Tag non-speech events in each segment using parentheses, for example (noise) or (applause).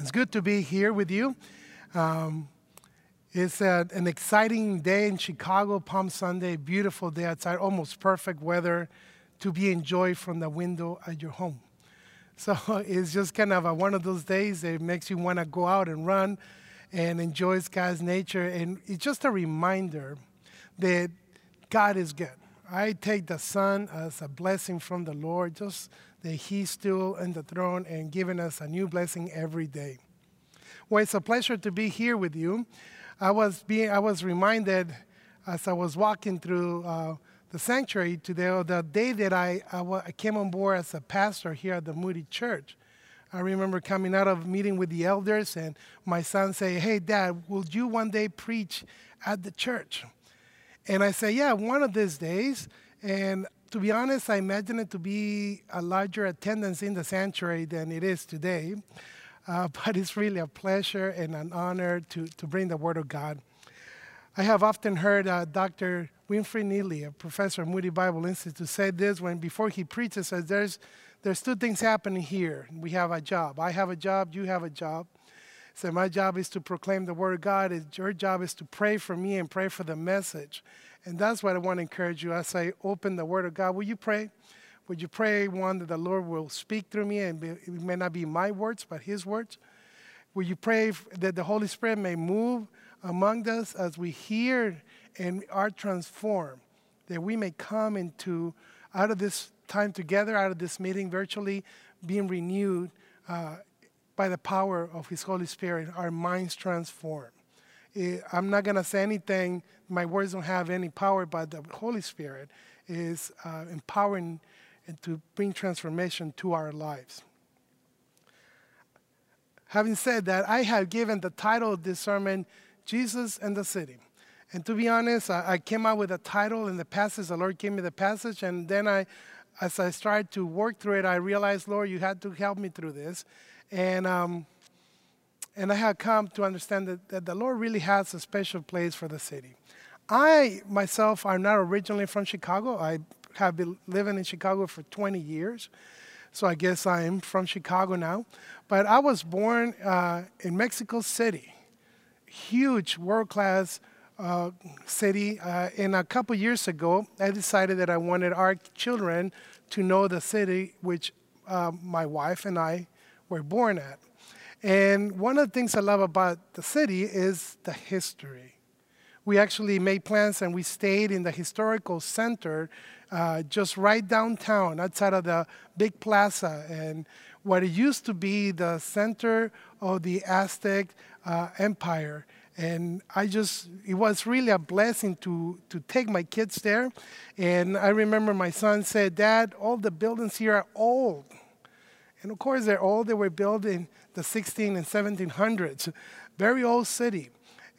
It's good to be here with you. Um, it's a, an exciting day in Chicago, Palm Sunday, beautiful day outside, almost perfect weather to be enjoyed from the window at your home. (laughs) So it's just kind of a, one of those days that makes you want to go out and run and enjoy God's nature. And it's just a reminder that God is good. I take the sun as a blessing from the Lord, just that He's still in the throne and giving us a new blessing every day. Well, it's a pleasure to be here with you. I was being, I was reminded as I was walking through uh, the sanctuary today, or the day that I, I came on board as a pastor here at the Moody Church. I remember coming out of meeting with the elders, and my son say, "Hey, Dad, will you one day preach at the church?" And I say, "Yeah, one of these days." And to be honest, I imagine it to be a larger attendance in the sanctuary than it is today. Uh, (laughs) but it's really a pleasure and an honor to, to bring the Word of God. I have often heard uh, Dr. Winfred Neely, a professor at Moody Bible Institute, say this when before he preaches, says there's, there's two things happening here. We have a job. I have a job, you have a job. So my job is to proclaim the Word of God. Your job is to pray for me and pray for the message. And that's what I want to encourage you as I open the Word of God. Will you pray? Would you pray, one, that the Lord will speak through me, and it may not be my words, but His words? Will you pray that the Holy Spirit may move among us as we hear and are transformed, that we may come into, out of this time together, out of this meeting virtually, being renewed uh, by the power of His Holy Spirit, our minds transformed. Eh, I'm not going to say anything, my words don't have any power, but the Holy Spirit is uh, empowering and to bring transformation to our lives. Having said that, I have given the title of this sermon, Jesus and the City. And to be honest, I, I came out with a title in the passage. The Lord gave me the passage, and then I, as I started to work through it, I realized, Lord, you had to help me through this. And um, and I had come to understand that, that the Lord really has a special place for the city. I myself am not originally from Chicago. I have been living in Chicago for 20 years, so I guess I am from Chicago now. But I was born uh, in Mexico City, huge world class uh, city. Uh, and a couple years ago, I decided that I wanted our children to know the city which uh, my wife and I were born at. And one of the things I love about the city is the history. We actually made plans and we stayed in the historical center uh, just right downtown outside of the big plaza and what it used to be the center of the Aztec uh, Empire. And I just, it was really a blessing to, to take my kids there. And I remember my son said, Dad, all the buildings here are old. And of course, they're old. They were built in the 16 and 1700s. Very old city.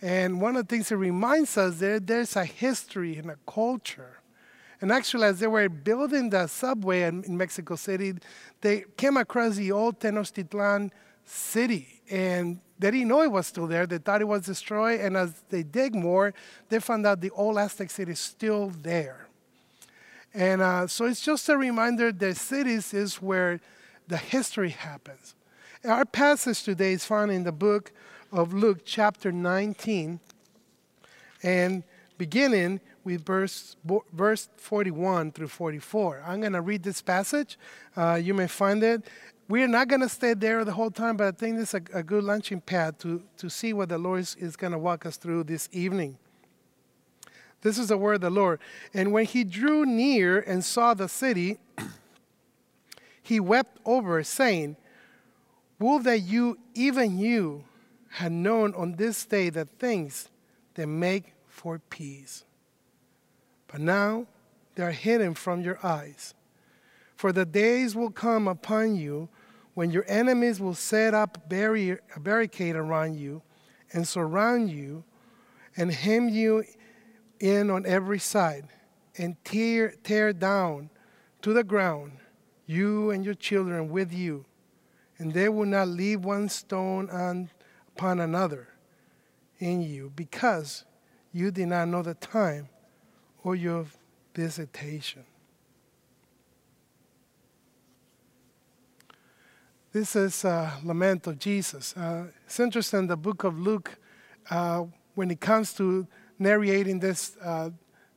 And one of the things it reminds us there, there's a history and a culture. And actually, as they were building the subway in, Mexico City, they came across the old Tenochtitlan city. And they didn't know it was still there. They thought it was destroyed. And as they dig more, they found out the old Aztec city is still there. And uh, so it's just a reminder that cities is where the history happens. Our passage today is found in the book of Luke, chapter 19, and beginning with verse, verse 41 through 44. I'm going to read this passage. Uh, you may find it. We're not going to stay there the whole time, but I think this is a, a good launching pad to, to see what the Lord is, is going to walk us through this evening. This is the word of the Lord. And when he drew near and saw the city, he wept over, saying, Would that you, even you, had known on this day the things that make for peace. But now they are hidden from your eyes. For the days will come upon you when your enemies will set up a barricade around you and surround you and hem you in on every side and tear, tear down to the ground you and your children with you, and they will not leave one stone on, upon another in you, because you did not know the time or your visitation. This is a lament of Jesus. Uh, it's interesting, the book of Luke, uh, when it comes to narrating this, uh,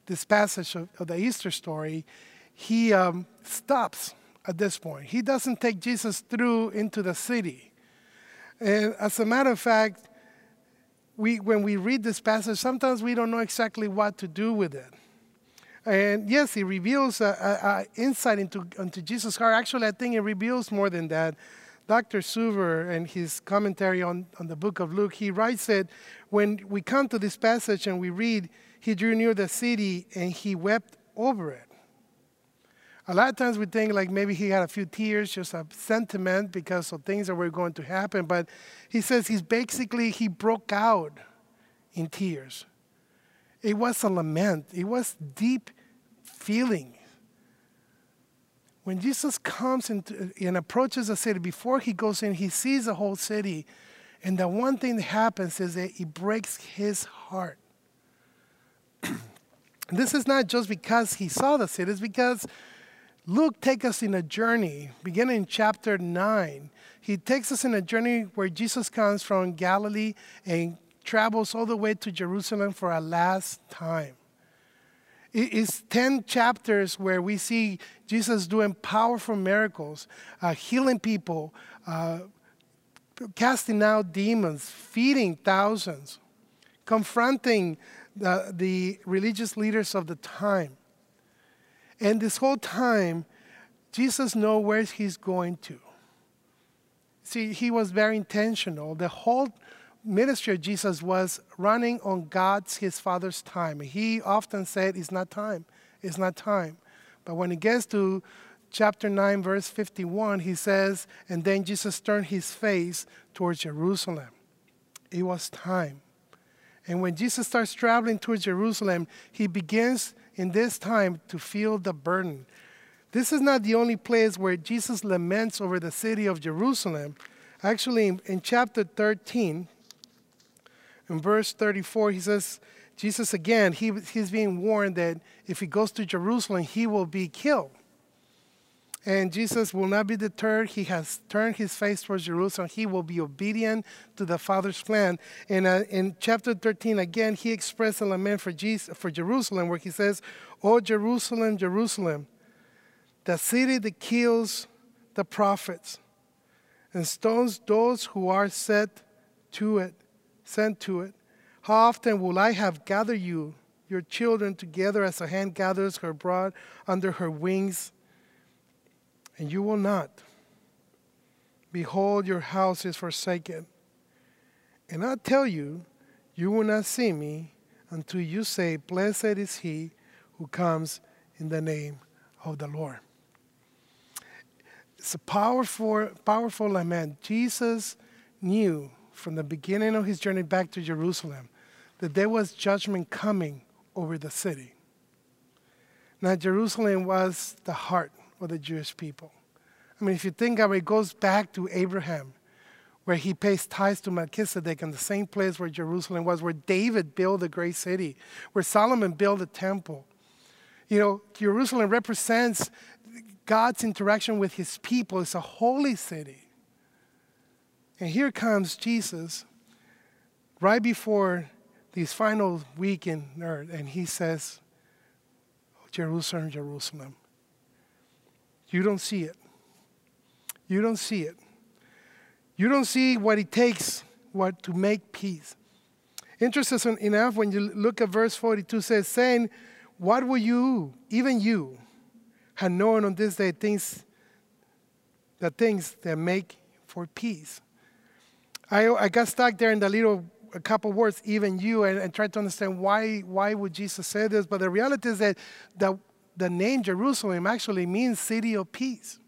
this passage of, of, the Easter story, he um, stops at this point. He doesn't take Jesus through into the city. And as a matter of fact, we, when we read this passage, sometimes we don't know exactly what to do with it. And yes, he reveals an insight into, into Jesus' heart. Actually, I think it reveals more than that. Dr. Suver, in his commentary on, on the book of Luke, he writes that when we come to this passage and we read, he drew near the city and he wept over it. A lot of times we think like maybe he had a few tears, just a sentiment because of things that were going to happen. But he says he's basically, he broke out in tears. It was a lament, it was deep feeling when Jesus comes into, and approaches the city, before he goes in, he sees the whole city. And the one thing that happens is that he breaks his heart. (clears throat) this is not just because he saw the city, it's because Luke takes us in a journey, beginning in chapter 9. He takes us in a journey where Jesus comes from Galilee and travels all the way to Jerusalem for a last time. It's 10 chapters where we see Jesus doing powerful miracles, uh, healing people, uh, casting out demons, feeding thousands, confronting the, the religious leaders of the time. And this whole time, Jesus knows where he's going to. See, he was very intentional. The whole ministry of Jesus was running on God's, his Father's time. He often said, It's not time. It's not time. But when it gets to chapter 9, verse 51, he says, And then Jesus turned his face towards Jerusalem. It was time. And when Jesus starts traveling towards Jerusalem, he begins in this time to feel the burden. This is not the only place where Jesus laments over the city of Jerusalem. Actually, in, chapter 13, in verse 34, he says, Jesus again, he, he's being warned that if he goes to Jerusalem, he will be killed. And Jesus will not be deterred. He has turned his face towards Jerusalem. He will be obedient to the Father's plan. And uh, in chapter 13, again, he expressed a lament for, Jesus, for Jerusalem, where he says, O Jerusalem, Jerusalem, the city that kills the prophets and stones those who are set to it sent to it. How often will I have gathered you, your children, together as a hen gathers her brood under her wings, and you will not? Behold, your house is forsaken. And I tell you, you will not see me until you say, Blessed is he who comes in the name of the Lord. It's a powerful, powerful lament. Jesus knew from the beginning of his journey back to Jerusalem that there was judgment coming over the city. Now, Jerusalem was the heart of the Jewish people. I mean, if you think of it, it goes back to Abraham, where he pays tithes to Melchizedek in the same place where Jerusalem was, where David built a great city, where Solomon built a temple. You know, Jerusalem represents God's interaction with his people. It's a holy city. And here comes Jesus right before this final week in earth, and he says, Jerusalem, Jerusalem. You don't see it. You don't see it. You don't see what it takes what to make peace. Interesting enough, when you look at verse 42, says, saying, What will you, even you, have known on this day things, the things that make for peace? I, I got stuck there in the little a couple words, even you, and, and tried to understand why why would Jesus say this. But the reality is that the, the name Jerusalem actually means city of peace.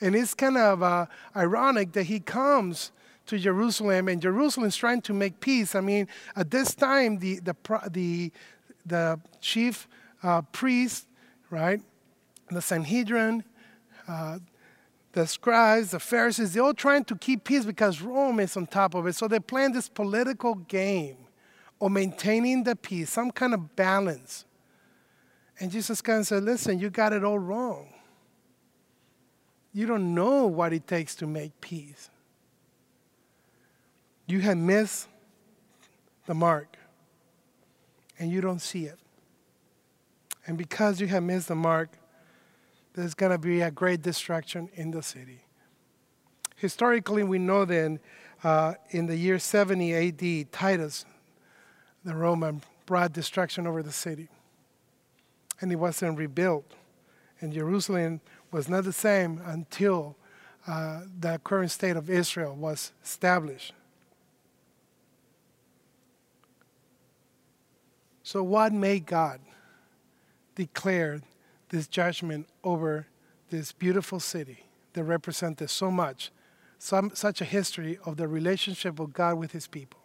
And it's kind of uh, ironic that he comes to Jerusalem, and Jerusalem is trying to make peace. I mean, at this time, the, the, the, the chief uh, priest, right, the Sanhedrin, uh, the scribes, the Pharisees, they're all trying to keep peace because Rome is on top of it. So they plan this political game of maintaining the peace, some kind of balance. And Jesus kind of said, Listen, you got it all wrong. You don't know what it takes to make peace. You have missed the mark and you don't see it. And because you have missed the mark, there's going to be a great destruction in the city. Historically, we know then uh, in the year 70 AD, Titus, the Roman, brought destruction over the city. And it wasn't rebuilt. And Jerusalem was not the same until uh, the current state of Israel was established. So, what made God declare this judgment over this beautiful city that represented so much, some, such a history of the relationship of God with his people?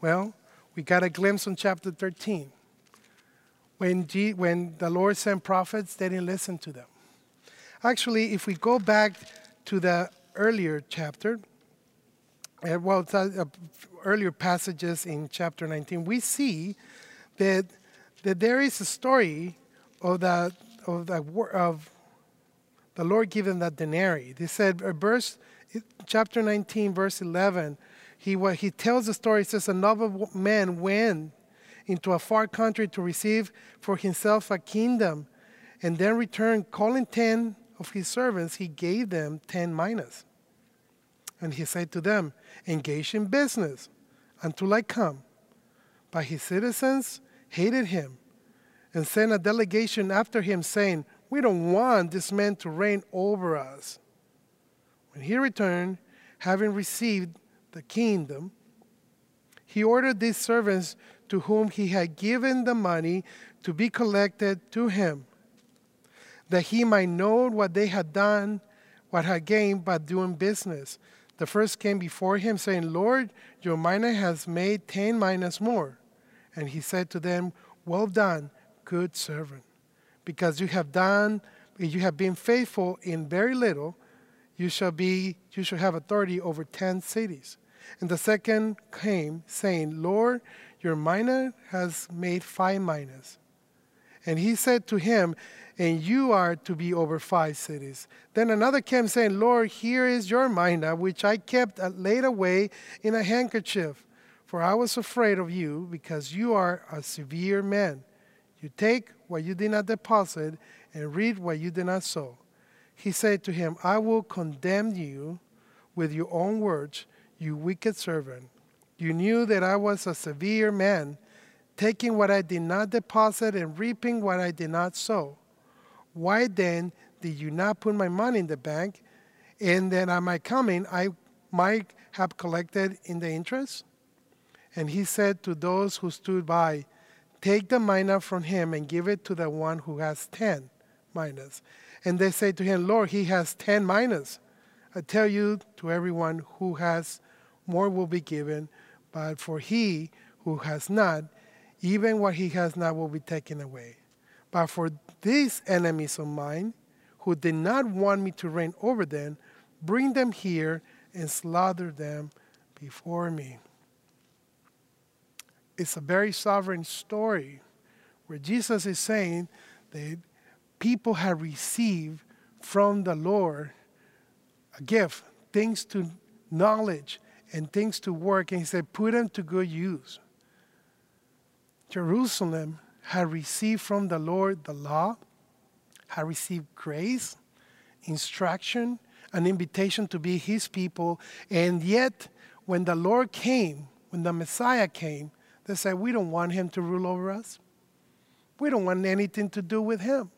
Well, we got a glimpse on chapter 13. When, G, when the Lord sent prophets, they didn't listen to them. Actually, if we go back to the earlier chapter, uh, well, uh, earlier passages in chapter 19, we see that, that there is a story of the, of the, of the Lord giving that denarii. They said, uh, verse, chapter 19, verse 11, he, he tells the story, it says, a noble man went into a far country to receive for himself a kingdom, and then returned, calling ten of his servants, he gave them ten minas. And he said to them, Engage in business until I come. But his citizens hated him and sent a delegation after him, saying, We don't want this man to reign over us. When he returned, having received the kingdom, he ordered these servants to whom he had given the money to be collected to him, that he might know what they had done, what had gained by doing business. The first came before him, saying, Lord, your mina has made ten minas more. And he said to them, Well done, good servant. Because you have done, you have been faithful in very little, you shall be, you shall have authority over ten cities. And the second came, saying, Lord, your mina has made five minas. And he said to him, And you are to be over five cities. Then another came, saying, Lord, here is your mina, which I kept laid away in a handkerchief. For I was afraid of you, because you are a severe man. You take what you did not deposit and read what you did not sow. He said to him, I will condemn you with your own words, you wicked servant. You knew that I was a severe man, taking what I did not deposit and reaping what I did not sow. Why then did you not put my money in the bank, and then at my coming I might have collected in the interest? And he said to those who stood by, Take the mina from him and give it to the one who has ten minas. And they say to him, Lord, he has ten minas. I tell you, to everyone who has, more will be given, but for he who has not, even what he has not will be taken away. But for these enemies of mine, who did not want me to reign over them, bring them here and slaughter them before me it's a very sovereign story where Jesus is saying that people have received from the Lord a gift, things to knowledge and things to work, and he said, put them to good use. Jerusalem had received from the Lord the law, had received grace, instruction, an invitation to be his people, and yet when the Lord came, when the Messiah came, they said, We don't want him to rule over us. We don't want anything to do with him.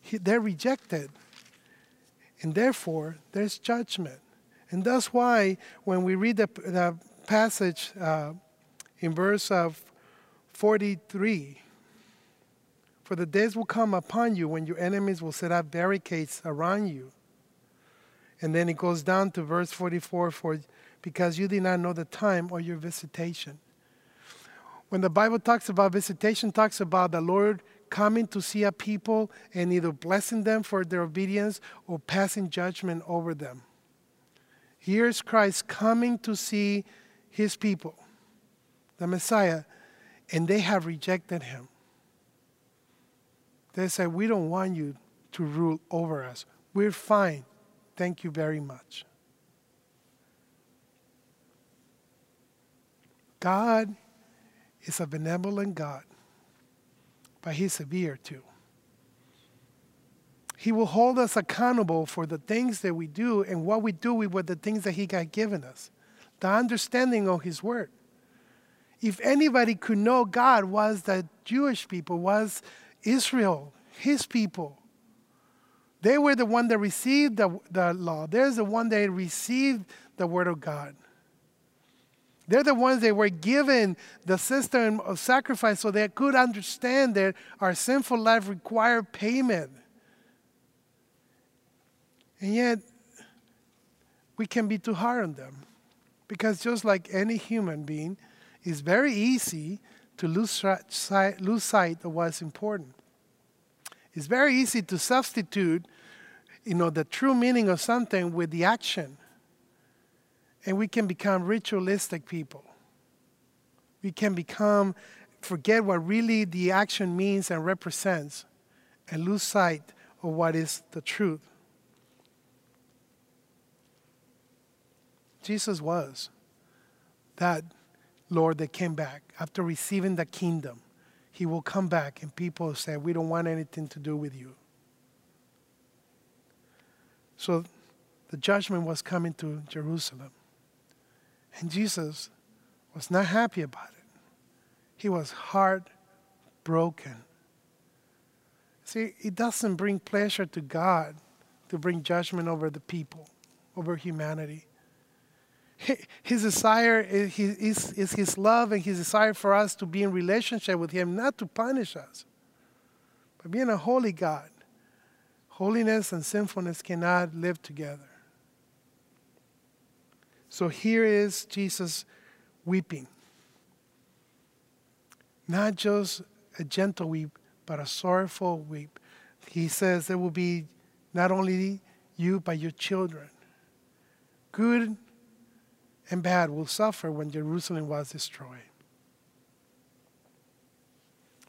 He, they're rejected. And therefore, there's judgment. And that's why when we read the, the passage uh, in verse of 43, for the days will come upon you when your enemies will set up barricades around you. And then it goes down to verse 44 for because you did not know the time or your visitation. When the Bible talks about visitation, talks about the Lord coming to see a people and either blessing them for their obedience or passing judgment over them. Here's Christ coming to see his people, the Messiah, and they have rejected him. They say, We don't want you to rule over us. We're fine. Thank you very much. God is a benevolent God, but He's severe too. He will hold us accountable for the things that we do and what we do with the things that He got given us, the understanding of His Word. If anybody could know God, was the Jewish people, was Israel, His people. They were the one that received the, the law. They're the one that received the Word of God. They're the ones that were given the system of sacrifice so they could understand that our sinful life required payment. And yet, we can be too hard on them. Because just like any human being, it's very easy to lose sight, lose sight of what's important. It's very easy to substitute, you know, the true meaning of something with the action. And we can become ritualistic people. We can become, forget what really the action means and represents, and lose sight of what is the truth. Jesus was that Lord that came back after receiving the kingdom. He will come back, and people say, We don't want anything to do with you. So the judgment was coming to Jerusalem. And Jesus was not happy about it. He was heartbroken. See, it doesn't bring pleasure to God to bring judgment over the people, over humanity his desire eh, is, is, is his love and his desire for us to be in relationship with him, not to punish us, but being a holy God. Holiness and sinfulness cannot live together. So here is Jesus weeping. Not just a gentle weep, but a sorrowful weep. He says there will be not only you, but your children. Good and bad will suffer when Jerusalem was destroyed.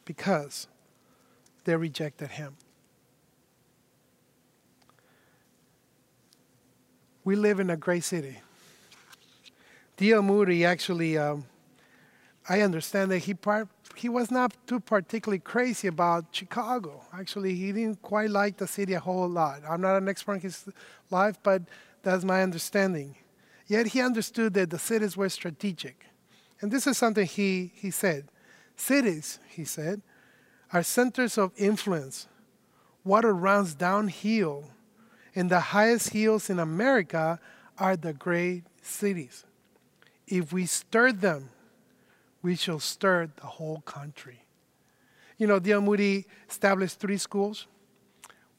Because they rejected him. We live in a great city. D.L. Moody actually, um, I understand that he, part, he was not too particularly crazy about Chicago. Actually, he didn't quite like the city a whole lot. I'm not an expert in his life, but that's my understanding. Yet he understood that the cities were strategic. And this is something he, he said. Cities, he said, are centers of influence. Water runs downhill, and the highest hills in America are the great cities. If we stir them, we shall stir the whole country. You know, D.L. Moody established three schools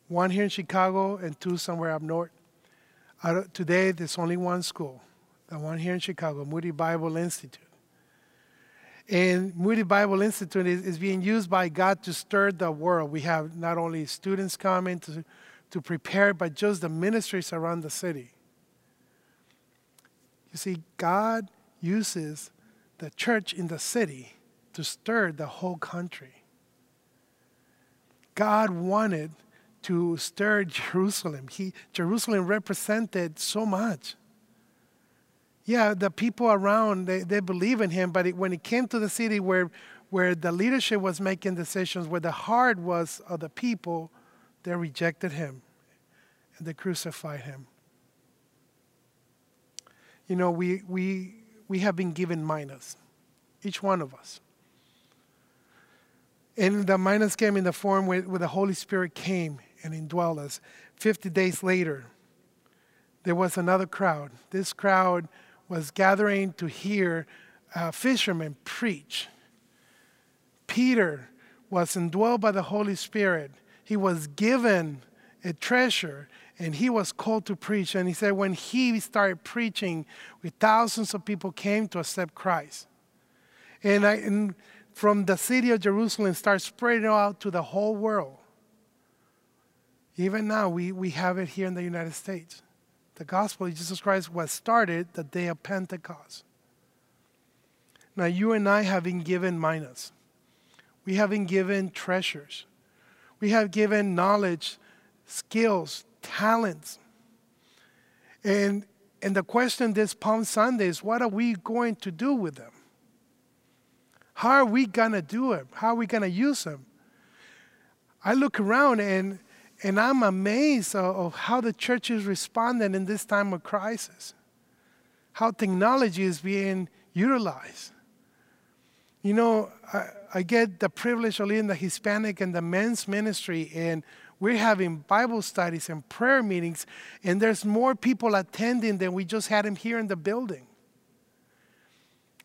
one here in Chicago and two somewhere up north today, there's only one school, the one here in Chicago, Moody Bible Institute. And Moody Bible Institute is, is being used by God to stir the world. We have not only students coming to, to prepare, but just the ministries around the city. You see, God uses the church in the city to stir the whole country. God wanted to stir Jerusalem. He, Jerusalem represented so much. Yeah, the people around, they, they believe in him, but it, when it came to the city where, where the leadership was making decisions, where the heart was of the people, they rejected him and they crucified him. You know, we, we, we have been given minas, each one of us. And the minas came in the form where, where the Holy Spirit came and indwelled us. 50 days later, there was another crowd. This crowd was gathering to hear a fishermen preach. Peter was indwelled by the Holy Spirit. He was given a treasure and he was called to preach. And he said, when he started preaching, thousands of people came to accept Christ. And, I, and from the city of Jerusalem, started spreading out to the whole world. Even now, we, we have it here in the United States. The gospel of Jesus Christ was started the day of Pentecost. Now, you and I have been given minas. We have been given treasures. We have given knowledge skills, talents. And, and the question this Palm Sunday is what are we going to do with them? How are we going to do it? How are we going to use them? I look around and, and I'm amazed of, of how the church is responding in this time of crisis, how technology is being utilized. You know, I, I get the privilege of leading the Hispanic and the men's ministry, and we're having Bible studies and prayer meetings, and there's more people attending than we just had them here in the building.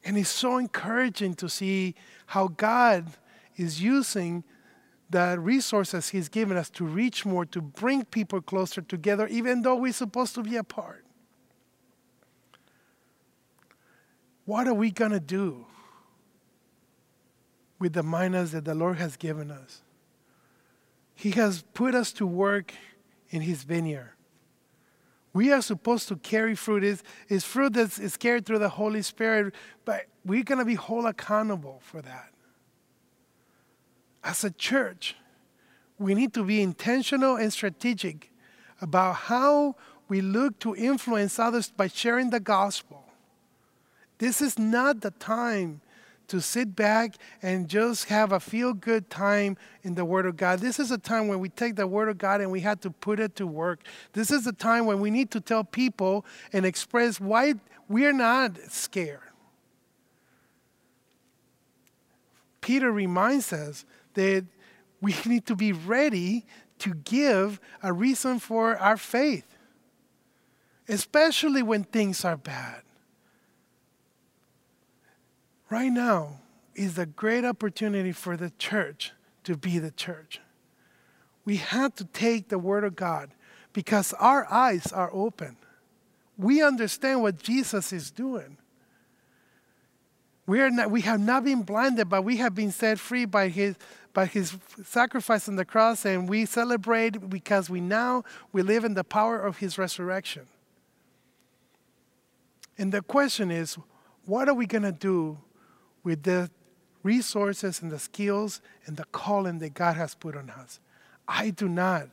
And it's so encouraging to see how God is using the resources He's given us to reach more, to bring people closer together, even though we're supposed to be apart. What are we going to do with the minas that the Lord has given us? He has put us to work in His vineyard. We are supposed to carry fruit. It's, it's fruit that is carried through the Holy Spirit, but we're going to be whole accountable for that. As a church, we need to be intentional and strategic about how we look to influence others by sharing the gospel. This is not the time to sit back and just have a feel good time in the Word of God. This is a time when we take the Word of God and we have to put it to work. This is a time when we need to tell people and express why we're not scared. Peter reminds us that we (laughs) need to be ready to give a reason for our faith, especially when things are bad right now is a great opportunity for the church to be the church. We have to take the Word of God because our eyes are open. We understand what Jesus is doing. We, are not, we have not been blinded, but we have been set free by his, by his sacrifice on the cross, and we celebrate because we now we live in the power of his resurrection. And the question is, what are we going to do with the resources and the skills and the calling that God has put on us. I do not.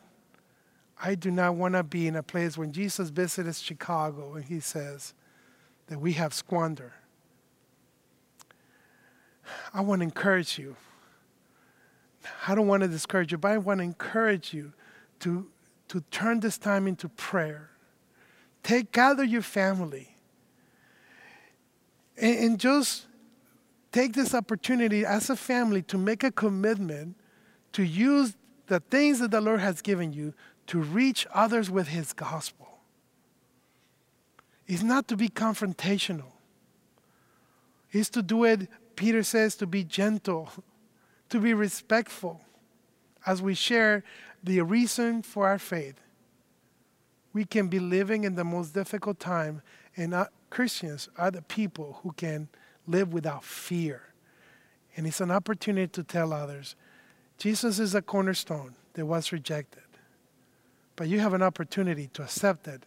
I do not want to be in a place when Jesus visited Chicago and he says that we have squandered. I want to encourage you. I don't want to discourage you, but I want to encourage you to, to turn this time into prayer. Take, gather your family and, and just take this opportunity as a family to make a commitment to use the things that the Lord has given you to reach others with His gospel. It's not to be confrontational, it's to do it, Peter says, to be gentle, (laughs) to be respectful as we share the reason for our faith. We can be living in the most difficult time, and Christians are the people who can live without fear. And it's an opportunity to tell others Jesus is a cornerstone that was rejected. But you have an opportunity to accept it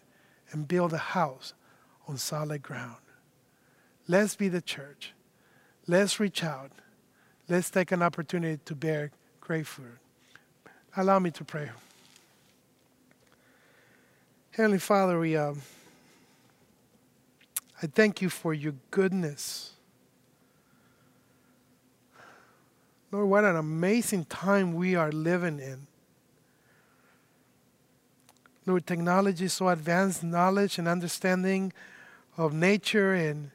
and build a house on solid ground. Let's be the church. Let's reach out. Let's take an opportunity to bear great fruit. Allow me to pray. Heavenly Father, we, um, I thank you for your goodness. Lord, what an amazing time we are living in. Lord, technology is so advanced, knowledge and understanding of nature and,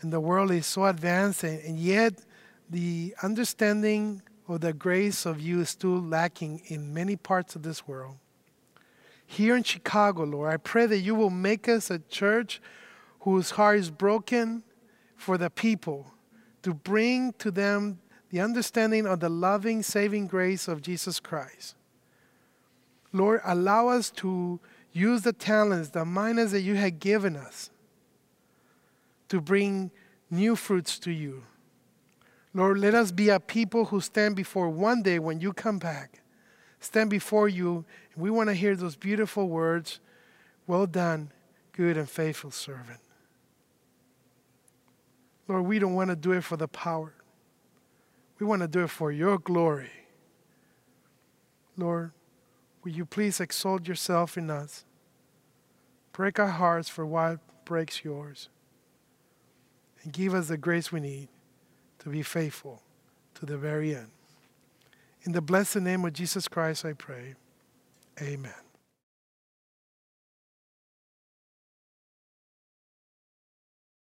and the world is so advanced, and, and yet the understanding of the grace of you is still lacking in many parts of this world. Here in Chicago, Lord, I pray that you will make us a church whose heart is broken for the people, to bring to them the understanding of the loving, saving grace of Jesus Christ. Lord, allow us to use the talents, the minds that you have given us to bring new fruits to you. Lord, let us be a people who stand before one day when you come back, stand before you, and we want to hear those beautiful words Well done, good and faithful servant. Lord, we don't want to do it for the power. We want to do it for your glory. Lord, will you please exalt yourself in us? Break our hearts for what breaks yours. And give us the grace we need to be faithful to the very end. In the blessed name of Jesus Christ, I pray. Amen.